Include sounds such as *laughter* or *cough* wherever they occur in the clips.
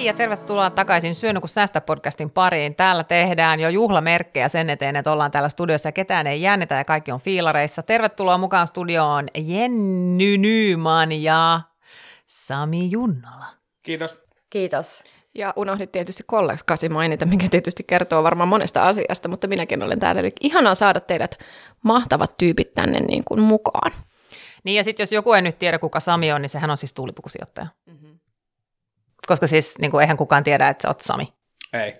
Hei ja tervetuloa takaisin Syönyt kun säästä podcastin pariin. Täällä tehdään jo juhlamerkkejä sen eteen, että ollaan täällä studiossa ja ketään ei jännitä ja kaikki on fiilareissa. Tervetuloa mukaan studioon Jenny Nyman ja Sami Junnola. Kiitos. Kiitos. Ja unohdit tietysti kollegasi mainita, mikä tietysti kertoo varmaan monesta asiasta, mutta minäkin olen täällä. Eli ihanaa saada teidät mahtavat tyypit tänne niin kuin mukaan. Niin ja sitten jos joku ei nyt tiedä, kuka Sami on, niin sehän on siis tuulipukusijoittaja. Mm-hmm. Koska siis niin kuin, eihän kukaan tiedä, että sä oot Sami. Ei.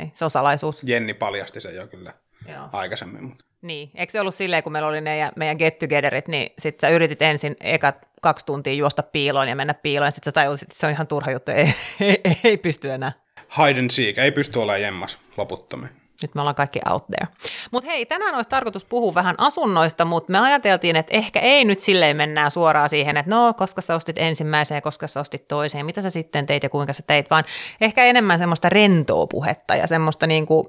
Ei, se on salaisuus. Jenni paljasti sen jo kyllä Joo. aikaisemmin. Mutta. Niin, eikö se ollut silleen, kun meillä oli ne meidän get togetherit, niin sit sä yritit ensin ekat kaksi tuntia juosta piiloon ja mennä piiloon, ja sit sä tajusit, että se on ihan turha juttu, ei, *laughs* ei, ei pysty enää. Hide and seek, ei pysty olemaan jemmas loputtomiin. Nyt me ollaan kaikki out there. Mutta hei, tänään olisi tarkoitus puhua vähän asunnoista, mutta me ajateltiin, että ehkä ei nyt silleen mennään suoraan siihen, että no, koska sä ostit ensimmäiseen, koska sä ostit toiseen, mitä sä sitten teit ja kuinka sä teit, vaan ehkä enemmän semmoista rentoa puhetta ja semmoista niin kuin,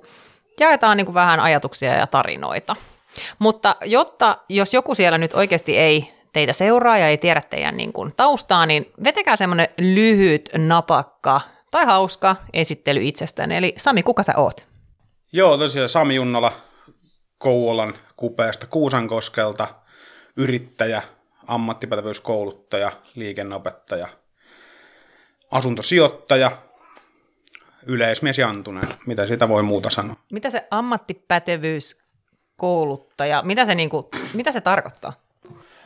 jaetaan niin vähän ajatuksia ja tarinoita. Mutta jotta, jos joku siellä nyt oikeasti ei teitä seuraa ja ei tiedä teidän niin kuin taustaa, niin vetekää semmoinen lyhyt, napakka tai hauska esittely itsestään. Eli Sami, kuka sä oot? Joo, tosiaan Sami Junnola Kouvolan kupeesta Kuusankoskelta, yrittäjä, ammattipätevyyskouluttaja, liikenneopettaja, asuntosijoittaja, yleismies Jantunen. Mitä siitä voi muuta sanoa? Mitä se ammattipätevyyskouluttaja, mitä se, niin kuin, mitä se tarkoittaa?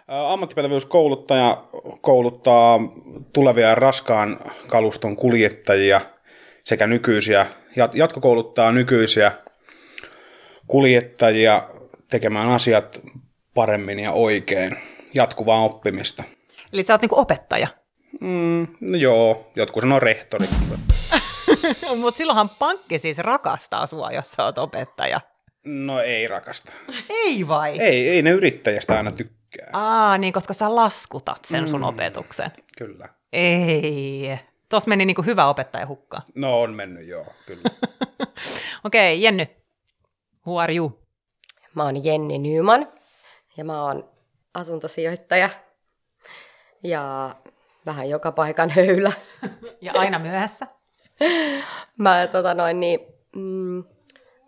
Ammattipätevyyskouluttaja kouluttaa tulevia raskaan kaluston kuljettajia sekä nykyisiä, jatkokouluttaa nykyisiä kuljettajia tekemään asiat paremmin ja oikein, jatkuvaa oppimista. Eli sä oot niinku opettaja? Mm, no joo, jotkut sanoo rehtori. *laughs* Mutta silloinhan pankki siis rakastaa sua, jos sä oot opettaja. No ei rakasta. Ei vai? Ei, ei ne yrittäjästä aina tykkää. Aa, niin koska sä laskutat sen sun mm, opetuksen. Kyllä. Ei. Tuossa meni niinku hyvä opettaja hukkaan. No on mennyt, joo, kyllä. *laughs* Okei, okay, Jenny. Who are you? Mä oon Jenni Nyman ja mä oon asuntosijoittaja ja vähän joka paikan höylä. *laughs* Ja aina myöhässä? *laughs* mä tota noin niin, mm,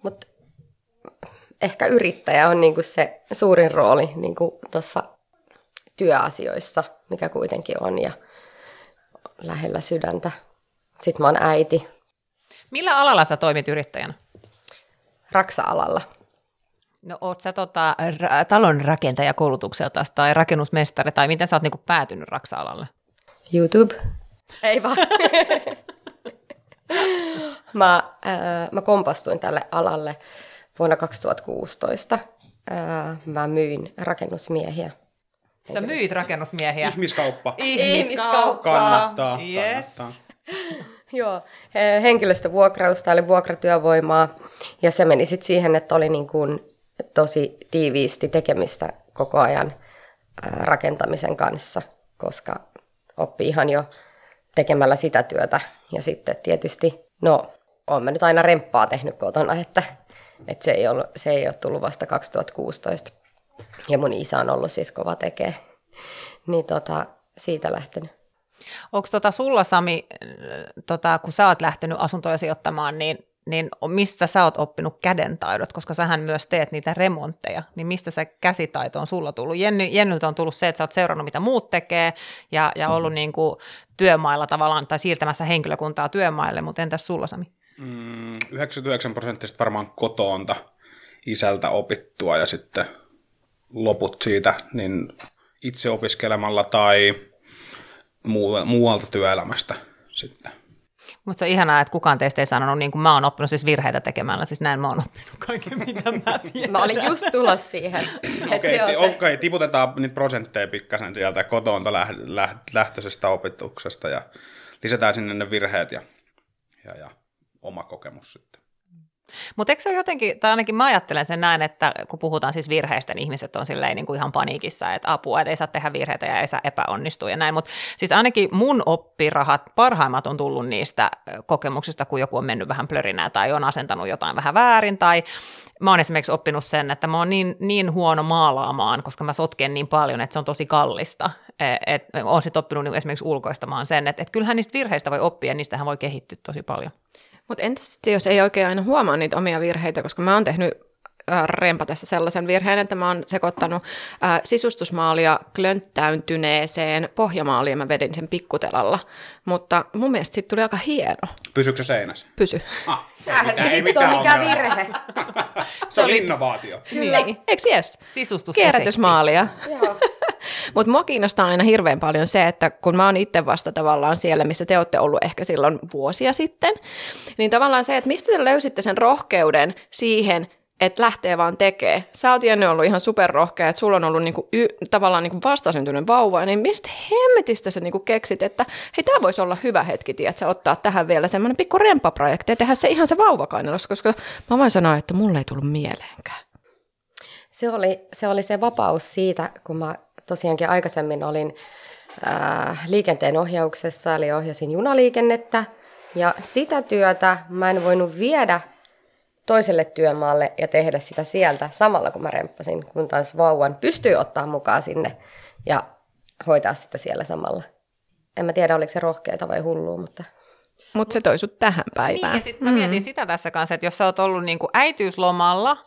mut ehkä yrittäjä on niinku se suurin rooli niinku tuossa työasioissa, mikä kuitenkin on ja lähellä sydäntä. Sitten mä oon äiti. Millä alalla sä toimit yrittäjänä? Raksa-alalla. No oot sä tota, ra- talon rakentajakoulutukselta tai rakennusmestari, tai miten sä oot niinku päätynyt Raksa-alalle? YouTube. Ei vaan. *laughs* mä, äh, mä kompastuin tälle alalle vuonna 2016. Äh, mä myin rakennusmiehiä. Sä myit rakennusmiehiä? Ihmiskauppa. Ihmiskauppa. Kannattaa, yes. kannattaa. Joo, henkilöstövuokrausta eli vuokratyövoimaa ja se meni sitten siihen, että oli niin kuin tosi tiiviisti tekemistä koko ajan rakentamisen kanssa, koska oppi ihan jo tekemällä sitä työtä. Ja sitten tietysti, no, olen mä nyt aina remppaa tehnyt kotona, että, että se, ei ollut, se ei ole tullut vasta 2016. Ja mun isä on ollut siis kova tekee. Niin tota, siitä lähtenyt. Onko tota sulla, Sami, tota, kun sä oot lähtenyt asuntoja sijoittamaan, niin, niin mistä sä oot oppinut kädentaidot, koska sähän myös teet niitä remontteja, niin mistä se käsitaito on sulla tullut? Jenny, Jennyltä on tullut se, että sä oot seurannut, mitä muut tekee, ja, ja ollut niin kuin työmailla tavallaan, tai siirtämässä henkilökuntaa työmaille, mutta entäs sulla, Sami? Mm, 99 prosenttista varmaan kotoonta isältä opittua, ja sitten loput siitä niin itse opiskelemalla tai muualta työelämästä sitten. Musta on ihanaa, että kukaan teistä ei sanonut, niin kuin mä oon oppinut siis virheitä tekemällä, siis näin mä oon oppinut kaiken, mitä mä tiedän. mä olin just tulos siihen. Okei, okay, se okay, tiputetaan niitä prosentteja pikkasen sieltä kotoonta lähtöisestä opituksesta ja lisätään sinne ne virheet ja, ja, ja oma kokemus sitten. Mutta eikö se ole jotenkin, tai ainakin mä ajattelen sen näin, että kun puhutaan siis virheistä, niin ihmiset on silleen niin kuin ihan paniikissa, että apua, että ei saa tehdä virheitä ja ei saa epäonnistua ja näin. Mutta siis ainakin mun oppirahat, parhaimmat on tullut niistä kokemuksista, kun joku on mennyt vähän plörinää tai on asentanut jotain vähän väärin tai mä oon esimerkiksi oppinut sen, että mä oon niin, niin huono maalaamaan, koska mä sotken niin paljon, että se on tosi kallista. E, et, oon sitten oppinut niin esimerkiksi ulkoistamaan sen, että et kyllähän niistä virheistä voi oppia ja niistähän voi kehittyä tosi paljon. Mutta entä sitten, jos ei oikein aina huomaa niitä omia virheitä, koska mä oon tehnyt rempatessa sellaisen virheen, että mä oon sekoittanut ää, sisustusmaalia klönttäyntyneeseen pohjamaaliin ja mä vedin sen pikkutelalla. Mutta mun mielestä siitä tuli aika hieno. Pysyykö se seinässä? Pysy. Ah, Tämähän se sitten on mikä virhe. *laughs* se oli innovaatio. Kyllä. Niin. Eikö yes? Sisustus. Kierrätysmaalia. Joo. *laughs* Mutta mua kiinnostaa aina hirveän paljon se, että kun mä oon itse vasta tavallaan siellä, missä te olette ollut ehkä silloin vuosia sitten, niin tavallaan se, että mistä te löysitte sen rohkeuden siihen, että lähtee vaan tekee. Sä oot Jenny ollut ihan superrohkea, että sulla on ollut niinku y, tavallaan niinku vastasyntynyt vauva, niin mistä hemmetistä sä niinku keksit, että hei, tämä voisi olla hyvä hetki, tiedät, ottaa tähän vielä semmoinen pikku rempaprojekti ja tehdä se ihan se vauvakainalossa, koska mä voin sanoa, että mulle ei tullut mieleenkään. Se oli, se oli se vapaus siitä, kun mä tosiaankin aikaisemmin olin äh, liikenteen ohjauksessa, eli ohjasin junaliikennettä, ja sitä työtä mä en voinut viedä toiselle työmaalle ja tehdä sitä sieltä samalla kun mä remppasin, kun taas vauvan pystyy ottaa mukaan sinne ja hoitaa sitä siellä samalla. En mä tiedä, oliko se rohkeata vai hullua, mutta... Mutta se toi sut tähän päivään. Niin, ja sitten mä mietin mm. sitä tässä kanssa, että jos sä oot ollut niinku äitiyslomalla,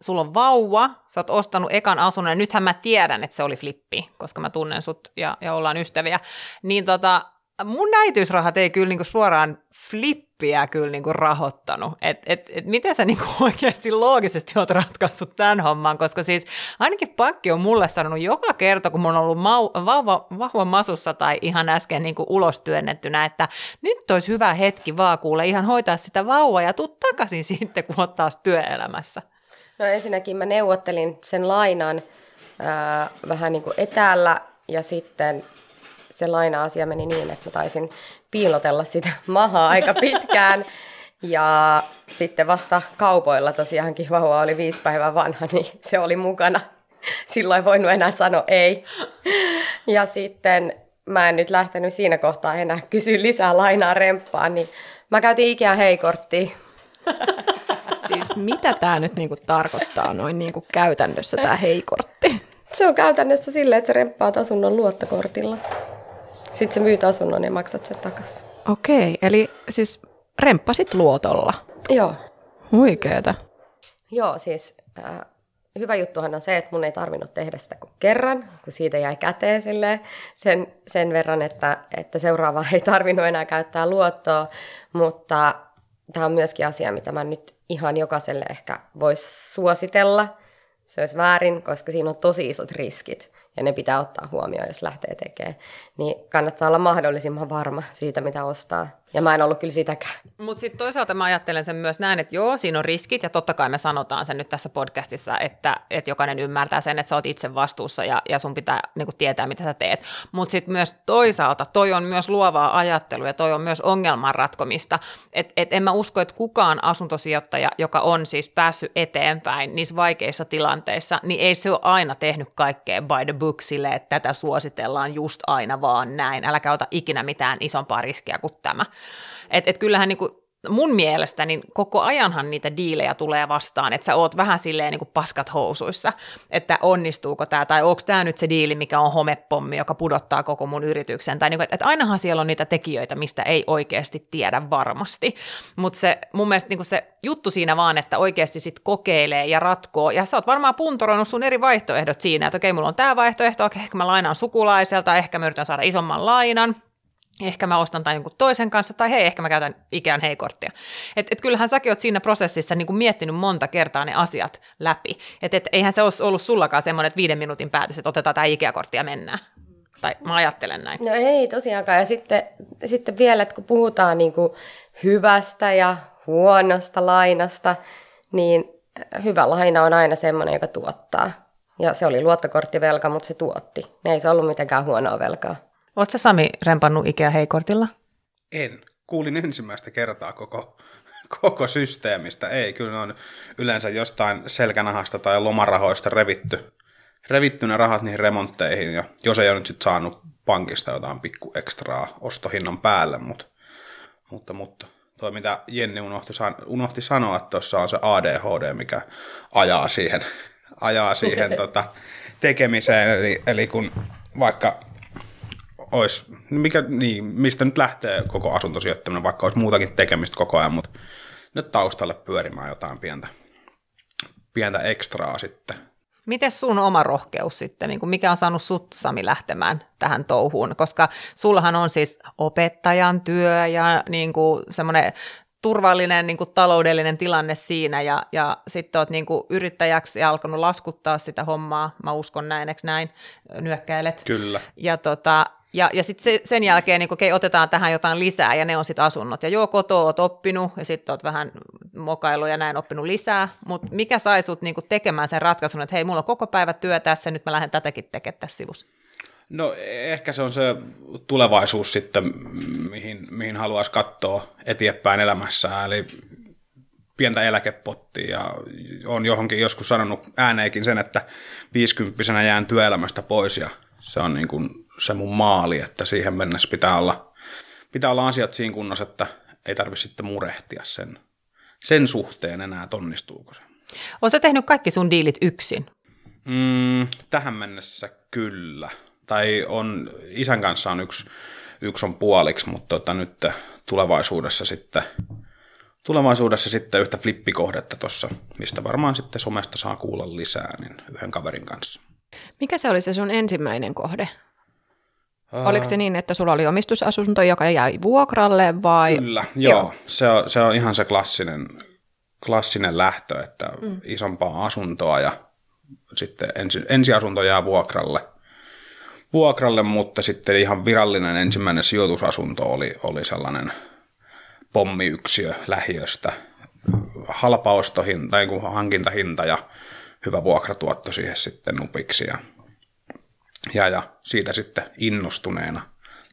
sulla on vauva, sä oot ostanut ekan asunnon, ja nythän mä tiedän, että se oli flippi, koska mä tunnen sut ja, ja ollaan ystäviä, niin tota, mun äitiysrahat ei kyllä niinku suoraan flippiä kyllä niinku rahoittanut. Et, et, et miten sä niinku *laughs* oikeasti loogisesti oot ratkaissut tämän homman, koska siis ainakin pakki on mulle sanonut joka kerta, kun mun on ollut mau, vauva, vauva masussa tai ihan äsken niinku ulos työnnettynä, että nyt olisi hyvä hetki vaan kuule ihan hoitaa sitä vauvaa ja tuu takaisin *laughs* sitten, kun oot taas työelämässä. No ensinnäkin mä neuvottelin sen lainan ää, vähän niin kuin etäällä ja sitten se laina-asia meni niin, että mä taisin piilotella sitä *laughs* mahaa aika pitkään. Ja sitten vasta kaupoilla tosiaankin vauva oli viisi päivää vanha, niin se oli mukana. Silloin ei voinut enää sanoa ei. Ja sitten mä en nyt lähtenyt siinä kohtaa enää kysyä lisää lainaa remppaan, niin mä käytin Ikea heikorttia. *laughs* Siis mitä tämä nyt niinku tarkoittaa noin niinku käytännössä tämä heikortti? Se on käytännössä silleen, että se remppaat asunnon luottokortilla. Sitten sä myyt asunnon ja maksat sen takaisin. Okei, eli siis remppasit luotolla. Joo. Huikeeta. Joo, siis äh, hyvä juttuhan on se, että mun ei tarvinnut tehdä sitä kuin kerran, kun siitä jäi käteen silleen, sen, sen verran, että, että seuraava ei tarvinnut enää käyttää luottoa, mutta tämä on myöskin asia, mitä mä nyt ihan jokaiselle ehkä voisi suositella. Se olisi väärin, koska siinä on tosi isot riskit ja ne pitää ottaa huomioon, jos lähtee tekemään. Niin kannattaa olla mahdollisimman varma siitä, mitä ostaa. Ja mä en ollut kyllä sitäkään. Mutta sitten toisaalta mä ajattelen sen myös näin, että joo, siinä on riskit, ja totta kai me sanotaan sen nyt tässä podcastissa, että, että jokainen ymmärtää sen, että sä oot itse vastuussa, ja, ja sun pitää niin kuin, tietää, mitä sä teet. Mutta sitten myös toisaalta, toi on myös luovaa ajattelua, ja toi on myös ongelman ratkomista. Että et en mä usko, että kukaan asuntosijoittaja, joka on siis päässyt eteenpäin niissä vaikeissa tilanteissa, niin ei se ole aina tehnyt kaikkea by the book sille, että tätä suositellaan just aina vaan näin. Äläkä ota ikinä mitään isompaa riskiä kuin tämä. Et, et kyllähän niin kuin mun mielestä niin koko ajanhan niitä diilejä tulee vastaan, että sä oot vähän silleen niin kuin paskat housuissa, että onnistuuko tämä, tai onko tämä nyt se diili, mikä on homepommi, joka pudottaa koko mun yrityksen, tai niin kuin, että ainahan siellä on niitä tekijöitä, mistä ei oikeasti tiedä varmasti, mutta se mun mielestä niin kuin se juttu siinä vaan, että oikeasti sit kokeilee ja ratkoo, ja sä oot varmaan puntoroinut sun eri vaihtoehdot siinä, että okei, mulla on tämä vaihtoehto, okei, ehkä mä lainaan sukulaiselta, ehkä mä yritän saada isomman lainan, ehkä mä ostan tai jonkun toisen kanssa, tai hei, ehkä mä käytän ikään hei-korttia. Et, et kyllähän säkin oot siinä prosessissa niin miettinyt monta kertaa ne asiat läpi. Et, et eihän se olisi ollut sullakaan semmoinen, että viiden minuutin päätös, että otetaan tämä Ikea-kortti ja mennään. Tai mä ajattelen näin. No ei tosiaankaan. Ja sitten, sitten vielä, että kun puhutaan niin kuin hyvästä ja huonosta lainasta, niin hyvä laina on aina semmoinen, joka tuottaa. Ja se oli luottokorttivelka, mutta se tuotti. Ei se ollut mitenkään huonoa velkaa. Oletko Sami rempannut Ikea heikortilla? En. Kuulin ensimmäistä kertaa koko, koko systeemistä. Ei, kyllä on yleensä jostain selkänahasta tai lomarahoista revitty, revitty ne rahat niihin remontteihin, ja jos ei ole nyt sitten saanut pankista jotain pikku ekstraa ostohinnan päälle, mutta, mutta, mutta toi mitä Jenni unohti, unohti sanoa, että tuossa on se ADHD, mikä ajaa siihen, ajaa siihen *laughs* tota, tekemiseen, eli, eli kun vaikka olisi, mikä, niin, mistä nyt lähtee koko asuntosijoittaminen, vaikka olisi muutakin tekemistä koko ajan, mutta nyt taustalle pyörimään jotain pientä, pientä ekstraa sitten. Miten sun oma rohkeus sitten, niin mikä on saanut sut Sami lähtemään tähän touhuun, koska sullahan on siis opettajan työ ja niin kuin semmoinen turvallinen niin kuin taloudellinen tilanne siinä ja, ja sitten oot niin kuin yrittäjäksi ja alkanut laskuttaa sitä hommaa, mä uskon näin, eikö näin, nyökkäilet. Kyllä. Ja tota, ja, ja sitten se, sen jälkeen niin okei, otetaan tähän jotain lisää ja ne on sitten asunnot. Ja joo, koto oot oppinut ja sitten oot vähän mokailu ja näin oppinut lisää. Mutta mikä sai sut niin tekemään sen ratkaisun, että hei, mulla on koko päivä työ tässä, nyt mä lähden tätäkin tekemään tässä sivussa? No ehkä se on se tulevaisuus sitten, mihin, mihin haluaisi katsoa eteenpäin elämässä. Eli pientä eläkepottia ja on johonkin joskus sanonut ääneenkin sen, että 50 jään työelämästä pois ja se on niin kuin se mun maali, että siihen mennessä pitää olla, pitää olla asiat siinä kunnossa, että ei tarvitse sitten murehtia sen, sen suhteen enää, onnistuuko se. Oletko tehnyt kaikki sun diilit yksin? Mm, tähän mennessä kyllä. Tai on, isän kanssa on yksi, yksi on puoliksi, mutta tota, nyt tulevaisuudessa sitten, tulevaisuudessa sitten yhtä flippikohdetta tuossa, mistä varmaan sitten somesta saa kuulla lisää, niin yhden kaverin kanssa. Mikä se oli se sun ensimmäinen kohde? Uh, Oliko se niin, että sulla oli omistusasunto, joka jäi vuokralle vai? Kyllä, joo. joo. Se, on, se on ihan se klassinen, klassinen lähtö, että mm. isompaa asuntoa ja sitten ensi, ensiasunto jää vuokralle. Vuokralle, mutta sitten ihan virallinen ensimmäinen sijoitusasunto oli, oli sellainen pommiyksiö lähiöstä. Halpa ostohinta, tai hankintahinta ja hyvä vuokratuotto siihen sitten nupiksi. Ja ja, ja siitä sitten innostuneena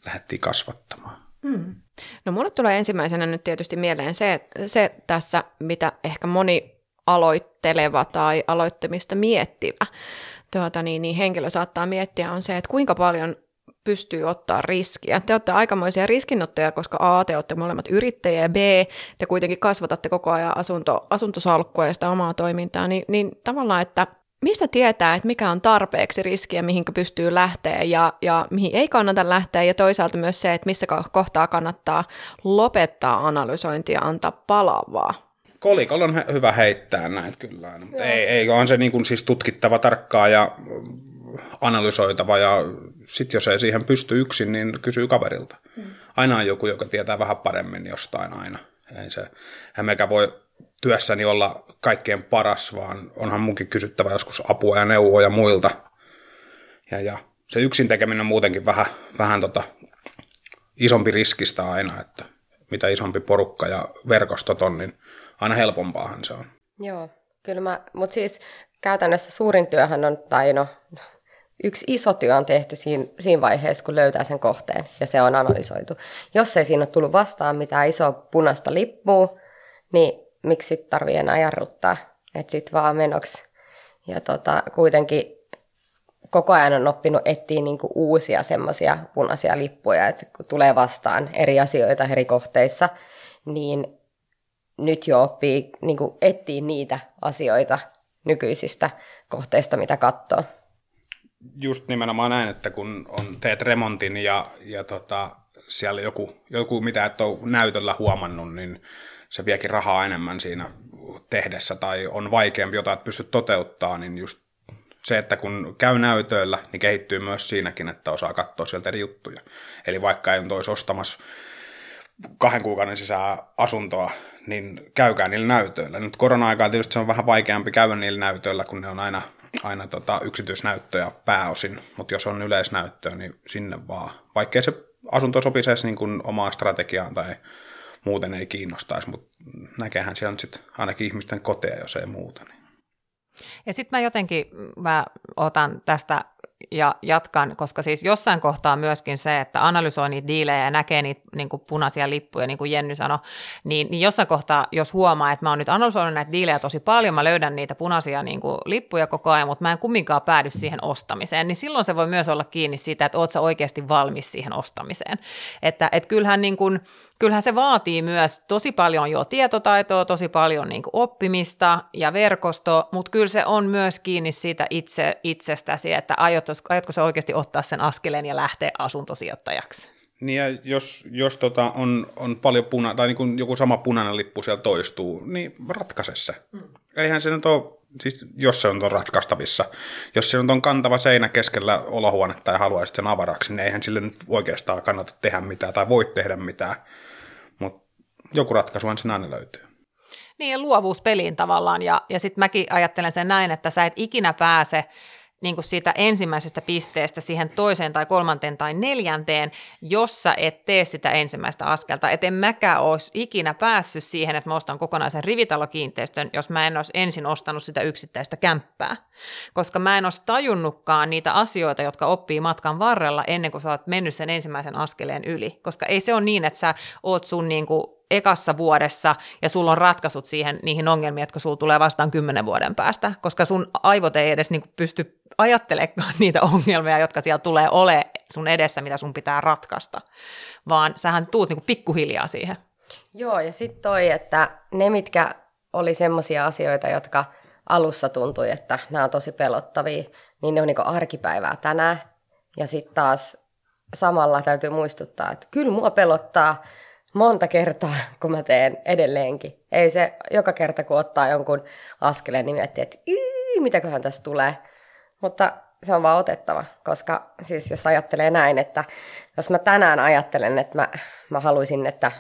lähdettiin kasvattamaan. Hmm. No mulle tulee ensimmäisenä nyt tietysti mieleen se, se tässä, mitä ehkä moni aloitteleva tai aloittamista miettivä tuota, niin, niin henkilö saattaa miettiä on se, että kuinka paljon pystyy ottaa riskiä. Te olette aikamoisia riskinottoja, koska A, te olette molemmat yrittäjiä ja B, te kuitenkin kasvatatte koko ajan asunto, asuntosalkkua ja sitä omaa toimintaa, niin, niin tavallaan, että mistä tietää, että mikä on tarpeeksi riskiä, mihin pystyy lähteä ja, ja mihin ei kannata lähteä, ja toisaalta myös se, että missä kohtaa kannattaa lopettaa analysointia ja antaa palavaa. Kolikolla on hyvä heittää näitä kyllä, mutta ei, ei, on se niin kuin siis tutkittava tarkkaa ja analysoitava, ja sitten jos ei siihen pysty yksin, niin kysyy kaverilta. Hmm. Aina on joku, joka tietää vähän paremmin jostain aina. Ei se, mekä voi työssäni olla kaikkein paras, vaan onhan munkin kysyttävä joskus apua ja neuvoja muilta. Ja, ja se yksin tekeminen on muutenkin vähän, vähän tota, isompi riskistä aina, että mitä isompi porukka ja verkostot on, niin aina helpompaahan se on. Joo, kyllä mä, mutta siis käytännössä suurin työhän on, tai no, yksi iso työ on tehty siinä, siinä vaiheessa, kun löytää sen kohteen ja se on analysoitu. Jos ei siinä ole tullut vastaan mitään isoa punaista lippua, niin miksi sit tarvii enää jarruttaa, että sitten vaan menoksi. Ja tota, kuitenkin koko ajan on oppinut etsiä niinku uusia semmoisia punaisia lippuja, että kun tulee vastaan eri asioita eri kohteissa, niin nyt jo oppii niinku etsiä niitä asioita nykyisistä kohteista, mitä katsoo. Just nimenomaan näin, että kun on, teet remontin ja, ja tota, siellä joku, joku, mitä et ole näytöllä huomannut, niin se viekin rahaa enemmän siinä tehdessä tai on vaikeampi jotain, että pystyt toteuttaa, niin just se, että kun käy näytöillä, niin kehittyy myös siinäkin, että osaa katsoa sieltä eri juttuja. Eli vaikka ei olisi ostamassa kahden kuukauden sisään asuntoa, niin käykää niillä näytöillä. Nyt korona-aikaa tietysti se on vähän vaikeampi käydä niillä näytöillä, kun ne on aina, aina tota yksityisnäyttöjä pääosin, mutta jos on yleisnäyttöä, niin sinne vaan. Vaikkei se asunto sopisi edes niin kuin omaa strategiaan tai muuten ei kiinnostaisi, mutta näkehän siellä nyt sitten ainakin ihmisten koteja, jos ei muuta. Niin. Ja sitten mä jotenkin, mä otan tästä ja jatkan, koska siis jossain kohtaa myöskin se, että analysoi niitä diilejä ja näkee niitä niin kuin punaisia lippuja, niin kuin Jenny sanoi, niin, niin jossain kohtaa, jos huomaa, että mä oon nyt analysoinut näitä diilejä tosi paljon, mä löydän niitä punaisia niin kuin lippuja koko ajan, mutta mä en kumminkaan päädy siihen ostamiseen, niin silloin se voi myös olla kiinni siitä, että oot sä oikeasti valmis siihen ostamiseen. Että et kyllähän niin kuin, kyllähän se vaatii myös tosi paljon jo tietotaitoa, tosi paljon niin kuin oppimista ja verkosto, mutta kyllä se on myös kiinni siitä itse, itsestäsi, että aiotko, aiotko se oikeasti ottaa sen askeleen ja lähteä asuntosijoittajaksi. Niin ja jos, jos tota on, on paljon puna, tai niin kuin joku sama punainen lippu siellä toistuu, niin ratkaise se. Mm. Eihän se nyt ole, siis jos se on, ratkaistavissa, jos se on, on kantava seinä keskellä olohuonetta ja haluaisit sen avaraksi, niin eihän sille nyt oikeastaan kannata tehdä mitään tai voi tehdä mitään joku ratkaisuhan siinä aina löytyy. Niin, ja luovuus peliin tavallaan, ja, ja sitten mäkin ajattelen sen näin, että sä et ikinä pääse niin kuin siitä ensimmäisestä pisteestä siihen toiseen tai kolmanteen tai neljänteen, jossa et tee sitä ensimmäistä askelta. Et en mäkään olisi ikinä päässyt siihen, että mä ostan kokonaisen rivitalokiinteistön, jos mä en olisi ensin ostanut sitä yksittäistä kämppää. Koska mä en olisi tajunnutkaan niitä asioita, jotka oppii matkan varrella ennen kuin sä oot mennyt sen ensimmäisen askeleen yli. Koska ei se ole niin, että sä oot sun niin kuin ekassa vuodessa ja sulla on ratkaisut siihen niihin ongelmiin, jotka sulla tulee vastaan kymmenen vuoden päästä, koska sun aivot ei edes niin kuin pysty ajattelemaan *laughs* niitä ongelmia, jotka siellä tulee ole sun edessä, mitä sun pitää ratkaista, vaan sähän tuut niin kuin pikkuhiljaa siihen. Joo, ja sitten toi, että ne, mitkä oli semmoisia asioita, jotka alussa tuntui, että nämä on tosi pelottavia, niin ne on niin arkipäivää tänään. Ja sitten taas samalla täytyy muistuttaa, että kyllä mua pelottaa monta kertaa, *laughs* kun mä teen edelleenkin. Ei se joka kerta, kun ottaa jonkun askeleen, niin miettii, että mitäköhän tässä tulee. Mutta se on vaan otettava, koska siis jos ajattelee näin, että jos mä tänään ajattelen, että mä, mä haluaisin, että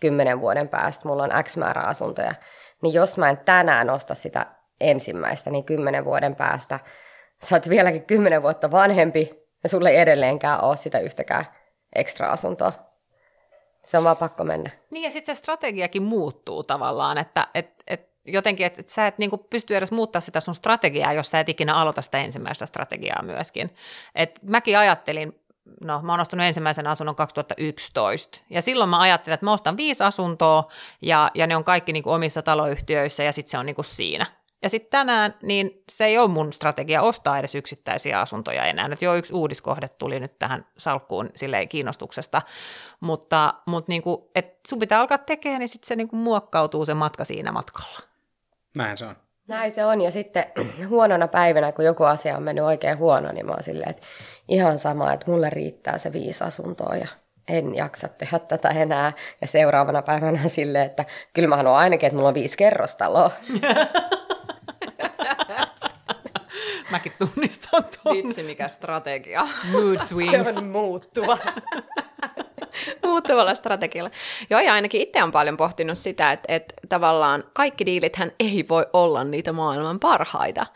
kymmenen vuoden päästä mulla on X määrä asuntoja, niin jos mä en tänään osta sitä ensimmäistä, niin kymmenen vuoden päästä sä oot vieläkin kymmenen vuotta vanhempi ja sulle ei edelleenkään ole sitä yhtäkään ekstra asuntoa. Se on vaan pakko mennä. Niin ja sitten se strategiakin muuttuu tavallaan, että et, et jotenkin, että et sä et niinku pysty edes muuttaa sitä sun strategiaa, jos sä et ikinä aloita sitä ensimmäistä strategiaa myöskin. Et mäkin ajattelin, no mä oon ostanut ensimmäisen asunnon 2011, ja silloin mä ajattelin, että mä ostan viisi asuntoa, ja, ja ne on kaikki niinku omissa taloyhtiöissä, ja sitten se on niinku siinä. Ja sitten tänään, niin se ei ole mun strategia ostaa edes yksittäisiä asuntoja enää. Nyt jo yksi uudiskohde tuli nyt tähän salkkuun silleen kiinnostuksesta, mutta, mutta niinku, et sun pitää alkaa tekemään, niin sitten se niinku muokkautuu se matka siinä matkalla. Näin se on. Näin se on, ja sitten *clears throat* huonona päivänä, kun joku asia on mennyt oikein huono, niin mä oon silleen, että ihan sama, että mulle riittää se viisi asuntoa ja en jaksa tehdä tätä enää. Ja seuraavana päivänä silleen, että kyllä mä haluan ainakin, että mulla on viisi kerrostaloa. *laughs* Mäkin tunnistan tuon. Vitsi, mikä strategia. Mood swings. Se on muuttuva. *laughs* *laughs* muuttuvalla strategialla. Joo, ja ainakin itse on paljon pohtinut sitä, että, että tavallaan kaikki diilithän ei voi olla niitä maailman parhaita.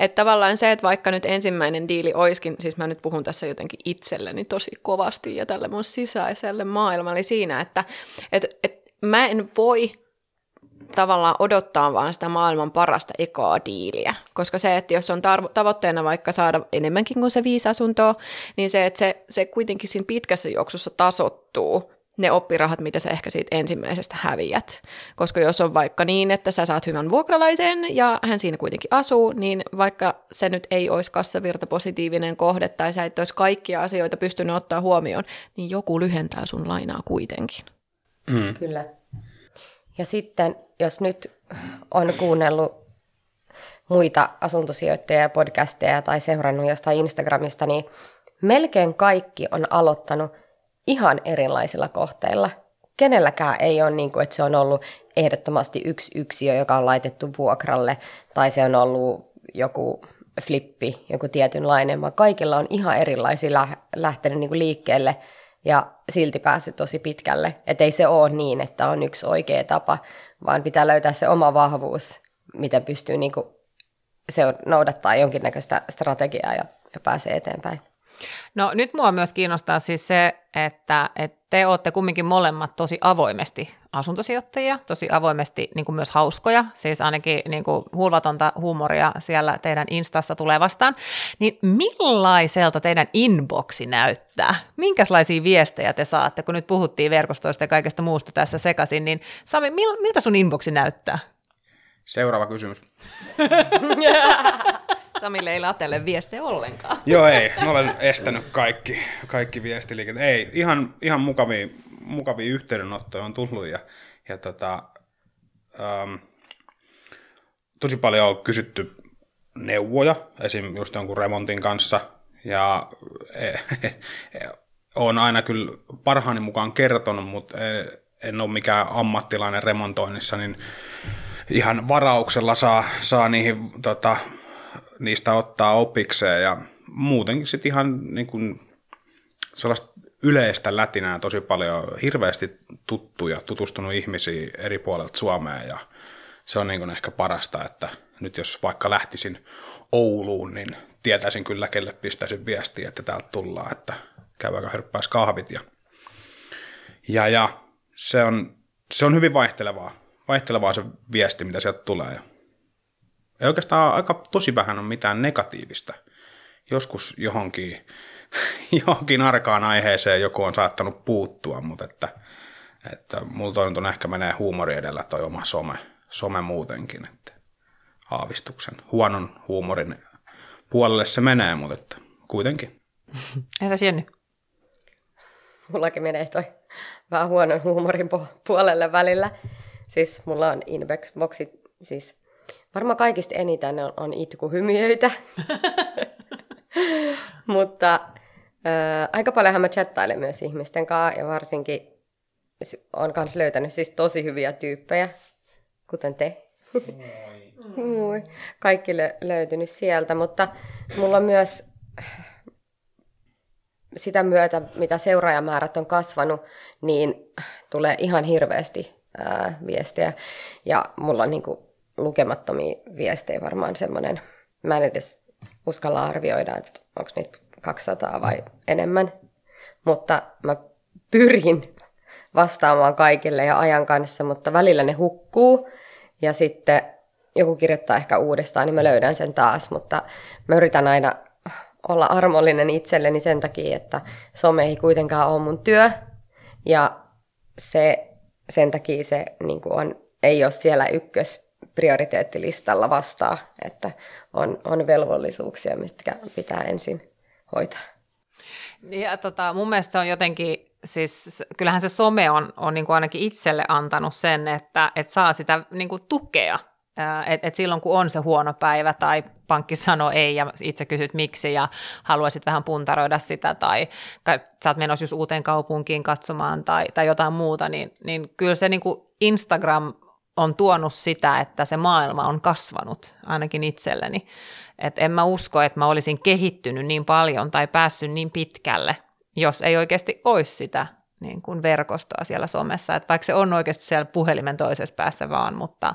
Että tavallaan se, että vaikka nyt ensimmäinen diili oiskin, siis mä nyt puhun tässä jotenkin itselleni tosi kovasti ja tälle mun sisäiselle maailmalle siinä, että että että mä en voi tavallaan odottaa vaan sitä maailman parasta ekaa diiliä. Koska se, että jos on tarvo- tavoitteena vaikka saada enemmänkin kuin se viisi asuntoa, niin se, että se, se kuitenkin siinä pitkässä juoksussa tasottuu ne oppirahat, mitä sä ehkä siitä ensimmäisestä häviät. Koska jos on vaikka niin, että sä saat hyvän vuokralaisen ja hän siinä kuitenkin asuu, niin vaikka se nyt ei olisi kassavirta positiivinen kohde tai sä et olisi kaikkia asioita pystynyt ottaa huomioon, niin joku lyhentää sun lainaa kuitenkin. Mm. Kyllä. Ja sitten, jos nyt on kuunnellut muita asuntosijoittajia, podcasteja tai seurannut jostain Instagramista, niin melkein kaikki on aloittanut ihan erilaisilla kohteilla. Kenelläkään ei ole niin kuin, että se on ollut ehdottomasti yksi yksiö, joka on laitettu vuokralle, tai se on ollut joku flippi, joku tietynlainen, vaan kaikilla on ihan erilaisia lähtenyt niin kuin liikkeelle – ja silti päässyt tosi pitkälle. Että ei se ole niin, että on yksi oikea tapa, vaan pitää löytää se oma vahvuus, miten pystyy niinku se noudattaa jonkinnäköistä strategiaa ja, ja pääsee eteenpäin. No nyt mua myös kiinnostaa siis se, että, että te olette kumminkin molemmat tosi avoimesti asuntosijoittajia, tosi avoimesti niin kuin myös hauskoja, siis ainakin niin kuin hulvatonta huumoria siellä teidän Instassa tulee vastaan, niin millaiselta teidän inboxi näyttää? Minkälaisia viestejä te saatte, kun nyt puhuttiin verkostoista ja kaikesta muusta tässä sekaisin, niin Sami, miltä sun inboxi näyttää? Seuraava kysymys. *laughs* Samille ei latelle viestejä ollenkaan. Joo, ei. Mä olen estänyt kaikki, kaikki viestiliiket. Ei, ihan, ihan mukavia, mukavia yhteydenottoja on tullut ja, ja tota, ähm, tosi paljon on kysytty neuvoja, esim. just jonkun remontin kanssa, ja e, e, on aina kyllä parhaani mukaan kertonut, mutta en, en ole mikään ammattilainen remontoinnissa, niin ihan varauksella saa, saa niihin tota, niistä ottaa opikseen ja muutenkin sitten ihan niin kuin sellaista yleistä lätinää tosi paljon, hirveästi tuttuja, tutustunut ihmisiä eri puolilta Suomea ja se on niin kuin ehkä parasta, että nyt jos vaikka lähtisin Ouluun, niin tietäisin kyllä, kelle pistäisin viestiä, että täältä tullaan, että käydäänkö hörppäis kahvit ja, ja, ja se, on, se on hyvin vaihtelevaa, vaihtelevaa se viesti, mitä sieltä tulee ja ei oikeastaan aika tosi vähän on mitään negatiivista. Joskus johonkin, *laughs* johonkin arkaan aiheeseen joku on saattanut puuttua, mutta että, että mulla toi on ehkä menee huumori edellä toi oma some, some muutenkin, että aavistuksen huonon huumorin puolelle se menee, mutta että kuitenkin. *laughs* Entäs Jenny? Mullakin menee toi vähän huonon huumorin puolelle välillä. Siis mulla on inboxi, siis Varmaan kaikista eniten on, on itkuhymiöitä. *laughs* Mutta äh, aika paljonhan mä chattailen myös ihmisten kanssa ja varsinkin on myös löytänyt siis tosi hyviä tyyppejä, kuten te. Moi. Kaikki lö- löytynyt sieltä, mutta mulla on myös sitä myötä, mitä seuraajamäärät on kasvanut, niin tulee ihan hirveästi ää, viestejä. Ja mulla on niin kuin lukemattomia viestejä varmaan semmoinen, mä en edes uskalla arvioida, että onko nyt 200 vai enemmän, mutta mä pyrin vastaamaan kaikille ja ajan kanssa, mutta välillä ne hukkuu. Ja sitten joku kirjoittaa ehkä uudestaan, niin mä löydän sen taas, mutta mä yritän aina olla armollinen itselleni sen takia, että some ei kuitenkaan ole mun työ. Ja se, sen takia se niin on, ei ole siellä ykkös prioriteettilistalla vastaa, että on, on velvollisuuksia, mitkä pitää ensin hoitaa. Ja tota, mun mielestä on jotenkin, siis kyllähän se some on, on niin kuin ainakin itselle antanut sen, että, että saa sitä niin kuin tukea, että et silloin kun on se huono päivä tai pankki sanoo ei ja itse kysyt miksi ja haluaisit vähän puntaroida sitä tai sä oot menossa just uuteen kaupunkiin katsomaan tai, tai jotain muuta, niin, niin kyllä se niin kuin Instagram on tuonut sitä, että se maailma on kasvanut, ainakin itselleni. Et en mä usko, että mä olisin kehittynyt niin paljon tai päässyt niin pitkälle, jos ei oikeasti olisi sitä niin kuin verkostoa siellä somessa. Et vaikka se on oikeasti siellä puhelimen toisessa päässä vaan, mutta,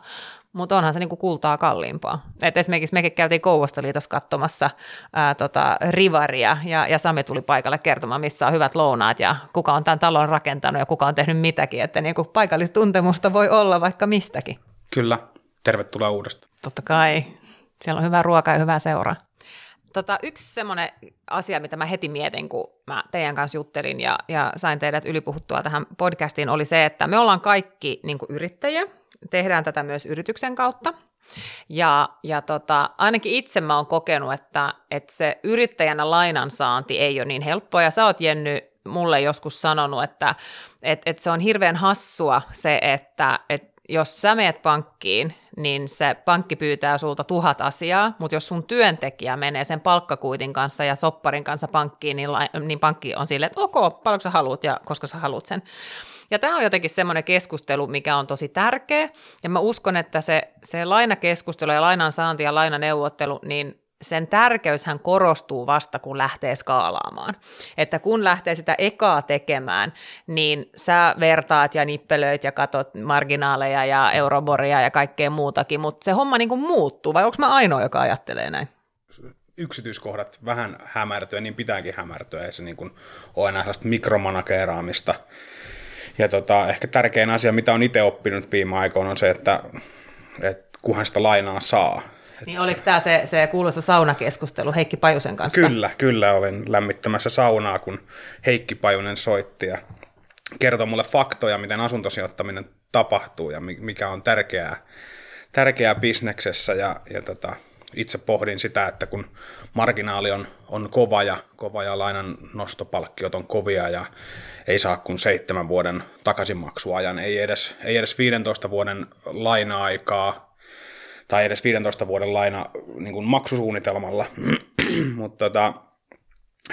mutta onhan se niin kuin kultaa kalliimpaa. Et esimerkiksi mekin käytiin Kouvostoliitossa katsomassa ää, tota, rivaria ja, ja Sami tuli paikalle kertomaan, missä on hyvät lounaat ja kuka on tämän talon rakentanut ja kuka on tehnyt mitäkin. Että niin kuin paikallistuntemusta voi olla vaikka mistäkin. Kyllä, tervetuloa uudestaan. Totta kai. Siellä on hyvää ruokaa ja hyvää seuraa. Tota, yksi semmoinen asia, mitä mä heti mietin, kun mä teidän kanssa juttelin ja, ja sain teidät ylipuhuttua tähän podcastiin, oli se, että me ollaan kaikki niin yrittäjiä, tehdään tätä myös yrityksen kautta. Ja, ja tota, ainakin itse mä oon kokenut, että, että se yrittäjänä lainansaanti ei ole niin helppoa, ja sä oot Jenny mulle joskus sanonut, että, että, että se on hirveän hassua se, että, että jos sä meet pankkiin, niin se pankki pyytää sulta tuhat asiaa, mutta jos sun työntekijä menee sen palkkakuitin kanssa ja sopparin kanssa pankkiin, niin, niin pankki on silleen, että ok, paljonko sä haluat ja koska sä haluat sen. Ja tämä on jotenkin semmoinen keskustelu, mikä on tosi tärkeä, ja mä uskon, että se, se lainakeskustelu ja lainan saanti ja lainaneuvottelu, niin sen tärkeyshän korostuu vasta, kun lähtee skaalaamaan. Että kun lähtee sitä ekaa tekemään, niin sä vertaat ja nippelöit ja katot marginaaleja ja euroboria ja kaikkea muutakin, mutta se homma niin kuin muuttuu, vai onko mä ainoa, joka ajattelee näin? yksityiskohdat vähän hämärtyä, niin pitääkin hämärtyä, ei se niin kuin ole enää sellaista mikromanakeeraamista. Ja tota, ehkä tärkein asia, mitä on itse oppinut viime aikoina, on se, että, että kunhan sitä lainaa saa. Niin oliko tämä se, se kuuluisa saunakeskustelu Heikki Pajusen kanssa? Kyllä, kyllä olin lämmittämässä saunaa, kun Heikki Pajunen soitti ja kertoi mulle faktoja, miten asuntosijoittaminen tapahtuu ja mikä on tärkeää, tärkeää bisneksessä. Ja, ja tota, itse pohdin sitä, että kun marginaali on, on kova ja, kova ja lainan nostopalkkiot on kovia ja ei saa kuin seitsemän vuoden takaisinmaksuajan, ei edes, ei edes 15 vuoden laina-aikaa tai edes 15 vuoden laina niin kuin maksusuunnitelmalla, *clears throat* mutta tota,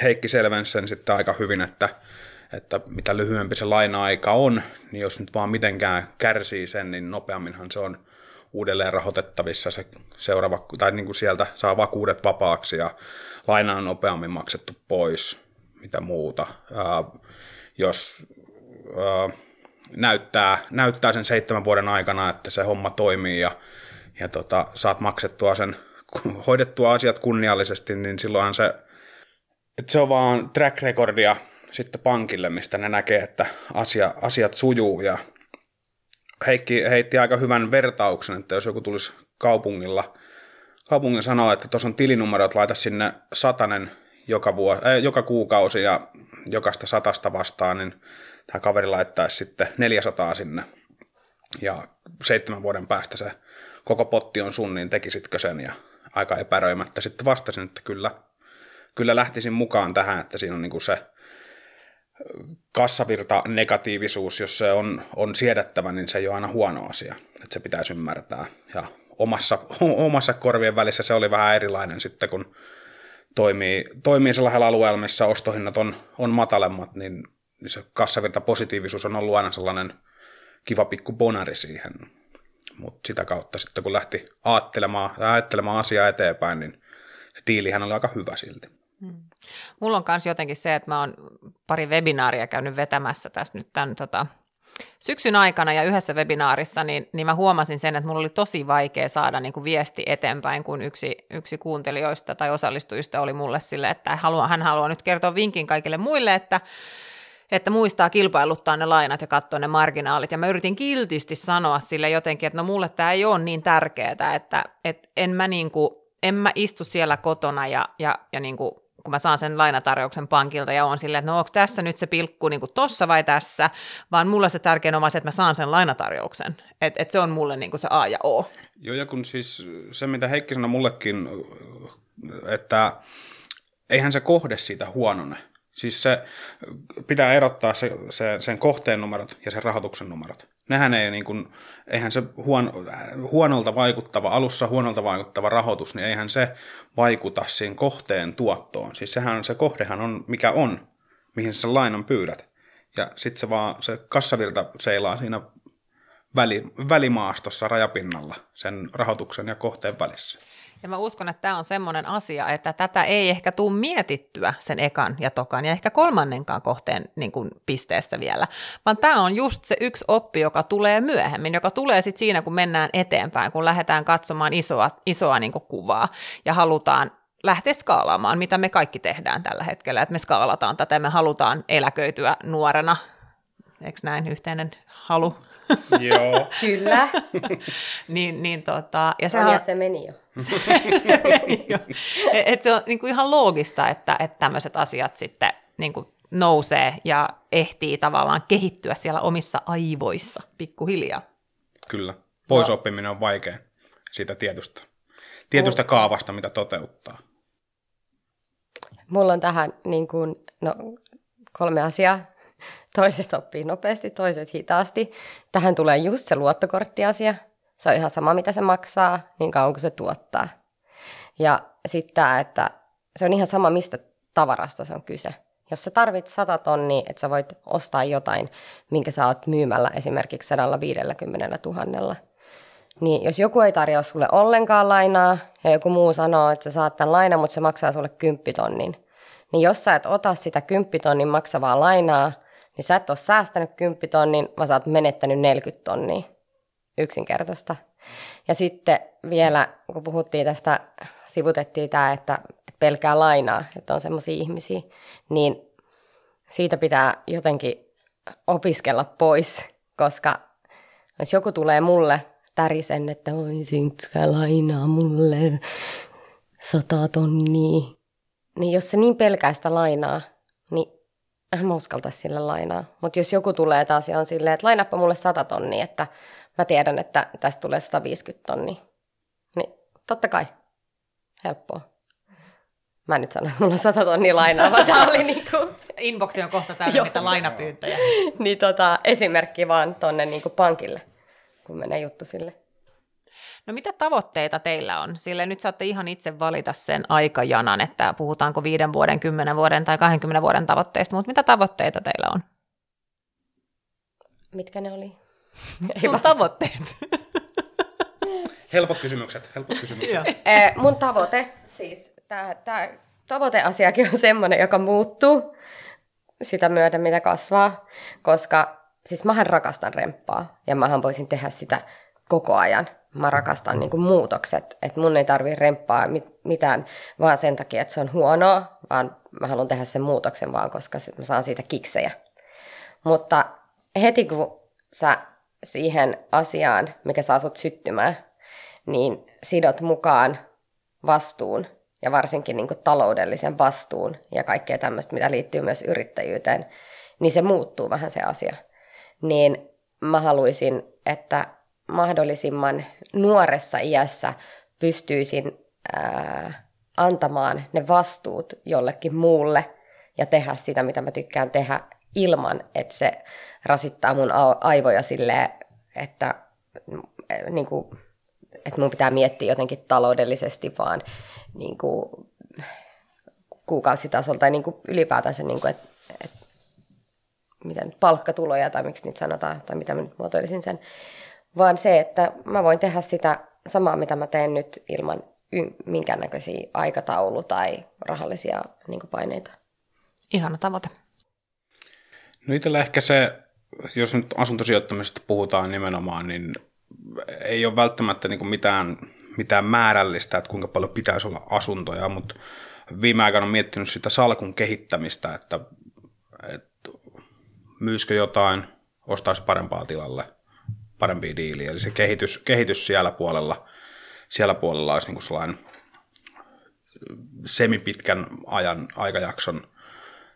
Heikki selvensi sen sitten aika hyvin, että, että mitä lyhyempi se laina-aika on, niin jos nyt vaan mitenkään kärsii sen, niin nopeamminhan se on uudelleen rahoitettavissa se seuraava, tai niin kuin sieltä saa vakuudet vapaaksi ja laina on nopeammin maksettu pois, mitä muuta. Ää, jos ää, näyttää, näyttää sen seitsemän vuoden aikana, että se homma toimii ja, ja tota, saat maksettua sen, hoidettua asiat kunniallisesti, niin silloinhan se, että se on vaan track recordia sitten pankille, mistä ne näkee, että asia, asiat sujuu ja Heikki heitti aika hyvän vertauksen, että jos joku tulisi kaupungilla, kaupungin sanoa, että tuossa on tilinumerot, laita sinne satanen joka, vuosi, äh, joka kuukausi ja jokaista satasta vastaan, niin tämä kaveri laittaisi sitten 400 sinne. Ja seitsemän vuoden päästä se koko potti on sun, niin tekisitkö sen? Ja aika epäröimättä sitten vastasin, että kyllä, kyllä lähtisin mukaan tähän, että siinä on niin kuin se kassavirta negatiivisuus, jos se on, on siedettävä, niin se ei ole aina huono asia. Että se pitäisi ymmärtää. Ja omassa, *laughs* omassa korvien välissä se oli vähän erilainen sitten, kun toimii, toimii sellaisella alueella, missä ostohinnat on, on matalemmat, niin, niin se kassavirta positiivisuus on ollut aina sellainen kiva pikku bonari siihen. Mutta sitä kautta sitten kun lähti ajattelemaan, ajattelemaan asiaa eteenpäin, niin se diilihän oli aika hyvä silti. Hmm. Mulla on myös jotenkin se, että mä oon pari webinaaria käynyt vetämässä tässä nyt tämän tota, syksyn aikana ja yhdessä webinaarissa, niin, niin mä huomasin sen, että mulla oli tosi vaikea saada niin kuin viesti eteenpäin, kun yksi, yksi kuuntelijoista tai osallistujista oli mulle sille, että haluaa, hän haluaa nyt kertoa vinkin kaikille muille, että että muistaa kilpailuttaa ne lainat ja katsoa ne marginaalit. Ja mä yritin kiltisti sanoa sille jotenkin, että no mulle tämä ei ole niin tärkeää, että, että en, mä niinku, en mä istu siellä kotona ja, ja, ja niinku kun mä saan sen lainatarjouksen pankilta ja on silleen, että no onko tässä nyt se pilkku niin tossa vai tässä, vaan mulle se tärkein on se, että mä saan sen lainatarjouksen. Että et se on mulle niin kuin se A ja O. Joo, ja kun siis se, mitä Heikki sanoi mullekin, että eihän se kohde siitä huonone. Siis se pitää erottaa se, se, sen kohteen numerot ja sen rahoituksen numerot. Nehän ei niin kuin, eihän se huon, huonolta vaikuttava, alussa huonolta vaikuttava rahoitus, niin eihän se vaikuta siihen kohteen tuottoon. Siis sehän se kohdehan on mikä on, mihin sä lainan pyydät. Ja sitten se vaan, se kassavirta seilaa siinä väli, välimaastossa rajapinnalla sen rahoituksen ja kohteen välissä. Ja mä uskon, että tämä on semmoinen asia, että tätä ei ehkä tule mietittyä sen ekan ja tokan ja ehkä kolmannenkaan kohteen niin kuin pisteessä vielä, vaan tämä on just se yksi oppi, joka tulee myöhemmin, joka tulee sitten siinä, kun mennään eteenpäin, kun lähdetään katsomaan isoa, isoa niin kuin kuvaa ja halutaan lähteä skaalaamaan, mitä me kaikki tehdään tällä hetkellä, että me skaalataan tätä, me halutaan eläköityä nuorena, eikö näin yhteinen halu? Joo. Kyllä. *laughs* niin, niin tota, ja se, on, se meni jo. *laughs* *laughs* jo. Et se on niin kuin ihan loogista, että, että tämmöiset asiat sitten niin kuin nousee ja ehtii tavallaan kehittyä siellä omissa aivoissa pikkuhiljaa. Kyllä. Poisoppiminen on vaikea siitä tietystä, tietystä kaavasta, mitä toteuttaa. Mulla on tähän niin kuin, no, kolme asiaa. Toiset oppii nopeasti, toiset hitaasti. Tähän tulee just se luottokorttiasia. Se on ihan sama, mitä se maksaa, niin kauan kuin se tuottaa. Ja sitten tämä, että se on ihan sama, mistä tavarasta se on kyse. Jos sä tarvit 100 tonnia, että sä voit ostaa jotain, minkä sä oot myymällä esimerkiksi 150 000, niin jos joku ei tarjoa sulle ollenkaan lainaa ja joku muu sanoo, että sä saat tämän lainan, mutta se maksaa sulle 10 tonnin, niin jos sä et ota sitä 10 tonnin maksavaa lainaa, niin sä et ole säästänyt 10 tonnin, vaan sä oot menettänyt 40 tonnia. Yksinkertaista. Ja sitten vielä, kun puhuttiin tästä sivutettiin tämä, että pelkää lainaa, että on semmoisia ihmisiä, niin siitä pitää jotenkin opiskella pois, koska jos joku tulee mulle tärisen, että voisitko lainaa mulle sata tonnia, niin jos se niin pelkää sitä lainaa, niin en mä uskaltaisi sille lainaa. Mutta jos joku tulee taas ja on silleen, että lainappa mulle sata tonnia, että mä tiedän, että tästä tulee 150 tonnia, niin totta kai, helppoa. Mä en nyt sano, että mulla on sata tonnia lainaa, vaan tää oli niinku... Inboxi on kohta täynnä Joo. niitä lainapyyntöjä. *laughs* niin tota, esimerkki vaan tonne niinku pankille, kun menee juttu sille. No mitä tavoitteita teillä on? Sille nyt saatte ihan itse valita sen aikajanan, että puhutaanko viiden vuoden, kymmenen vuoden tai 20 vuoden tavoitteista, mutta mitä tavoitteita teillä on? Mitkä ne oli? Sun tavoitteet. *laughs* Helpot kysymykset, helpot kysymykset. Joo. *laughs* Eh, mun tavoite, siis tämä tää tavoiteasiakin on semmoinen, joka muuttuu sitä myöten, mitä kasvaa, koska siis mähän rakastan remppaa ja mähän voisin tehdä sitä koko ajan. Mä rakastan niin muutokset, että mun ei tarvi remppaa mit- mitään vaan sen takia, että se on huonoa, vaan mä haluan tehdä sen muutoksen vaan, koska sit mä saan siitä kiksejä. Mutta heti kun sä siihen asiaan, mikä saa sut syttymään, niin sidot mukaan vastuun ja varsinkin niin kuin taloudellisen vastuun ja kaikkea tämmöistä, mitä liittyy myös yrittäjyyteen, niin se muuttuu vähän se asia. Niin mä haluaisin, että mahdollisimman nuoressa iässä pystyisin ää, antamaan ne vastuut jollekin muulle ja tehdä sitä, mitä mä tykkään tehdä ilman, että se rasittaa mun aivoja silleen, että niin kuin, että mun pitää miettiä jotenkin taloudellisesti vaan niin kuin, kuukausitasolta tai niin kuin ylipäätänsä, niin kuin, että, että miten palkkatuloja tai miksi niitä sanotaan, tai mitä mä nyt muotoilisin sen, vaan se, että mä voin tehdä sitä samaa, mitä mä teen nyt ilman y- minkäännäköisiä aikataulu- tai rahallisia niin kuin paineita. Ihana tavoite. No itsellä ehkä se, jos nyt asuntosijoittamisesta puhutaan nimenomaan, niin ei ole välttämättä niin mitään, mitään määrällistä, että kuinka paljon pitäisi olla asuntoja, mutta viime aikoina on miettinyt sitä salkun kehittämistä, että, että myyskö jotain, ostaisi parempaa tilalle, parempia diiliä. Eli se kehitys, kehitys siellä puolella, siellä puolella olisi niin sellainen semipitkän ajan, aikajakson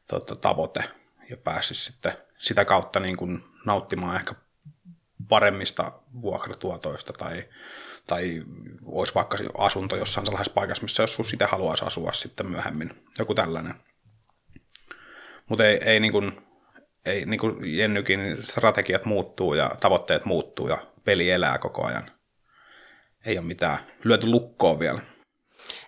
tota, tavoite ja pääsisi sitten sitä kautta niin kuin nauttimaan ehkä paremmista vuokratuotoista tai, tai olisi vaikka asunto jossain sellaisessa paikassa, missä jos sitä haluaisi asua sitten myöhemmin, joku tällainen. Mutta ei, ei, niin kuin, ei niin kuin Jennykin, strategiat muuttuu ja tavoitteet muuttuu ja peli elää koko ajan. Ei ole mitään lyöty lukkoon vielä.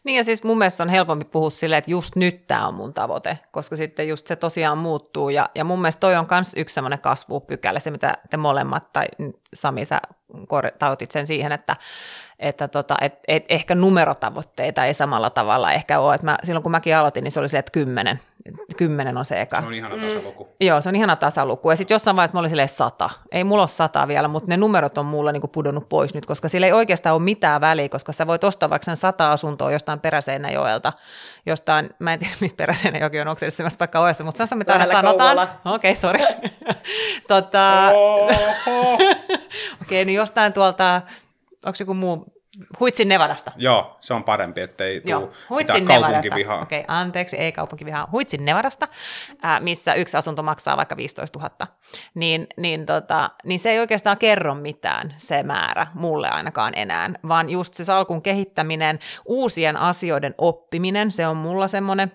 Niin ja siis mun mielestä on helpompi puhua silleen, että just nyt tämä on mun tavoite, koska sitten just se tosiaan muuttuu. Ja, ja mun mielestä toi on myös yksi semmoinen kasvupykälä, se mitä te molemmat, tai Sami sä kor- tautit sen siihen, että, että tota, et, et ehkä numerotavoitteita ei samalla tavalla ehkä ole, että mä, silloin kun mäkin aloitin, niin se oli se, että kymmenen, kymmenen on se eka. Se on ihana tasaluku. Joo, se on ihana tasaluku. Ja sitten jossain vaiheessa mä olin silleen sata. Ei mulla ole sata vielä, mutta ne numerot on mulla niinku pudonnut pois nyt, koska sillä ei oikeastaan ole mitään väliä, koska sä voit ostaa vaikka sen sata asuntoa jostain Peräseinäjoelta, jostain, mä en tiedä missä Peräseinäjoki on, onko se semmoista paikka oessa, mutta se on mitä aina Lähellä sanotaan. Okei, okay, sorry. *laughs* tota, Oho. *laughs* Okei, niin jostain tuolta, onko joku muu, Huitsin Nevadasta. Joo, se on parempi, ettei tule Huitsin kaupunkivihaa. Okei, anteeksi, ei kaupunkivihaa. Huitsin Nevadasta, ää, missä yksi asunto maksaa vaikka 15 000. Niin, niin, tota, niin se ei oikeastaan kerro mitään se määrä, mulle ainakaan enää, vaan just se salkun kehittäminen, uusien asioiden oppiminen, se on mulla semmoinen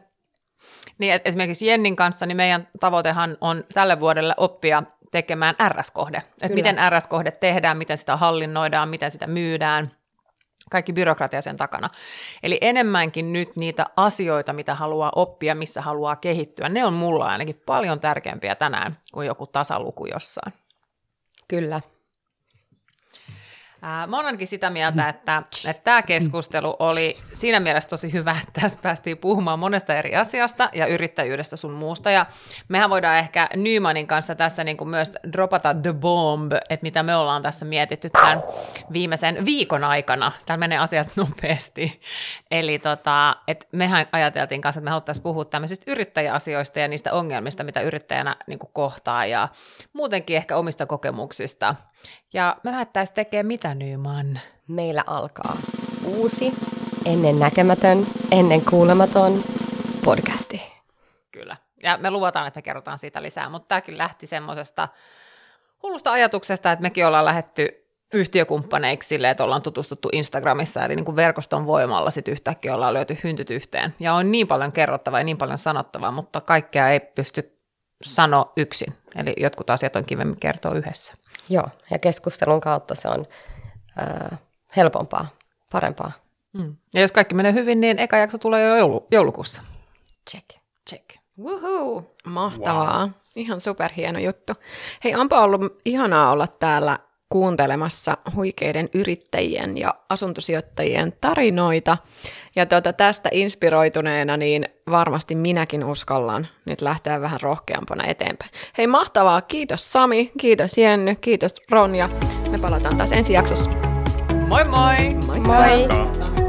niin et esimerkiksi Jennin kanssa, niin meidän tavoitehan on tälle vuodelle oppia tekemään RS-kohde. Että miten RS-kohde tehdään, miten sitä hallinnoidaan, miten sitä myydään, kaikki byrokratia sen takana. Eli enemmänkin nyt niitä asioita, mitä haluaa oppia, missä haluaa kehittyä, ne on mulla ainakin paljon tärkeämpiä tänään kuin joku tasaluku jossain. Kyllä. Ää, mä oon ainakin sitä mieltä, että, että tämä keskustelu oli siinä mielessä tosi hyvä, että tässä päästiin puhumaan monesta eri asiasta ja yrittäjyydestä sun muusta. Ja mehän voidaan ehkä Nymanin kanssa tässä niin kuin myös dropata the bomb, että mitä me ollaan tässä mietitty tämän viimeisen viikon aikana. Täällä menee asiat nopeasti. Eli tota, että mehän ajateltiin kanssa, että me haluttaisiin puhua tämmöisistä yrittäjäasioista ja niistä ongelmista, mitä yrittäjänä niin kuin kohtaa ja muutenkin ehkä omista kokemuksista. Ja me lähdettäisiin tekemään mitä Nyman? Meillä alkaa uusi, ennen näkemätön, ennen kuulematon podcasti. Kyllä. Ja me luvataan, että me kerrotaan siitä lisää, mutta tämäkin lähti semmoisesta hullusta ajatuksesta, että mekin ollaan lähetty yhtiökumppaneiksi silleen, että ollaan tutustuttu Instagramissa, eli niin kuin verkoston voimalla sitten yhtäkkiä ollaan löyty hyntyt yhteen. Ja on niin paljon kerrottavaa ja niin paljon sanottavaa, mutta kaikkea ei pysty sanoa yksin. Eli jotkut asiat on kivemmin kertoa yhdessä. Joo, ja keskustelun kautta se on äh, helpompaa, parempaa. Mm. Ja jos kaikki menee hyvin, niin eka jakso tulee jo joulu- joulukuussa. Check. Check. Woohoo, mahtavaa. Wow. Ihan superhieno juttu. Hei, onpa ollut ihanaa olla täällä kuuntelemassa huikeiden yrittäjien ja asuntosijoittajien tarinoita. Ja tuota, tästä inspiroituneena niin varmasti minäkin uskallan nyt lähteä vähän rohkeampana eteenpäin. Hei mahtavaa, kiitos Sami, kiitos Jenny, kiitos Ronja. Me palataan taas ensi jaksossa. Moi moi! Moi! Moikka.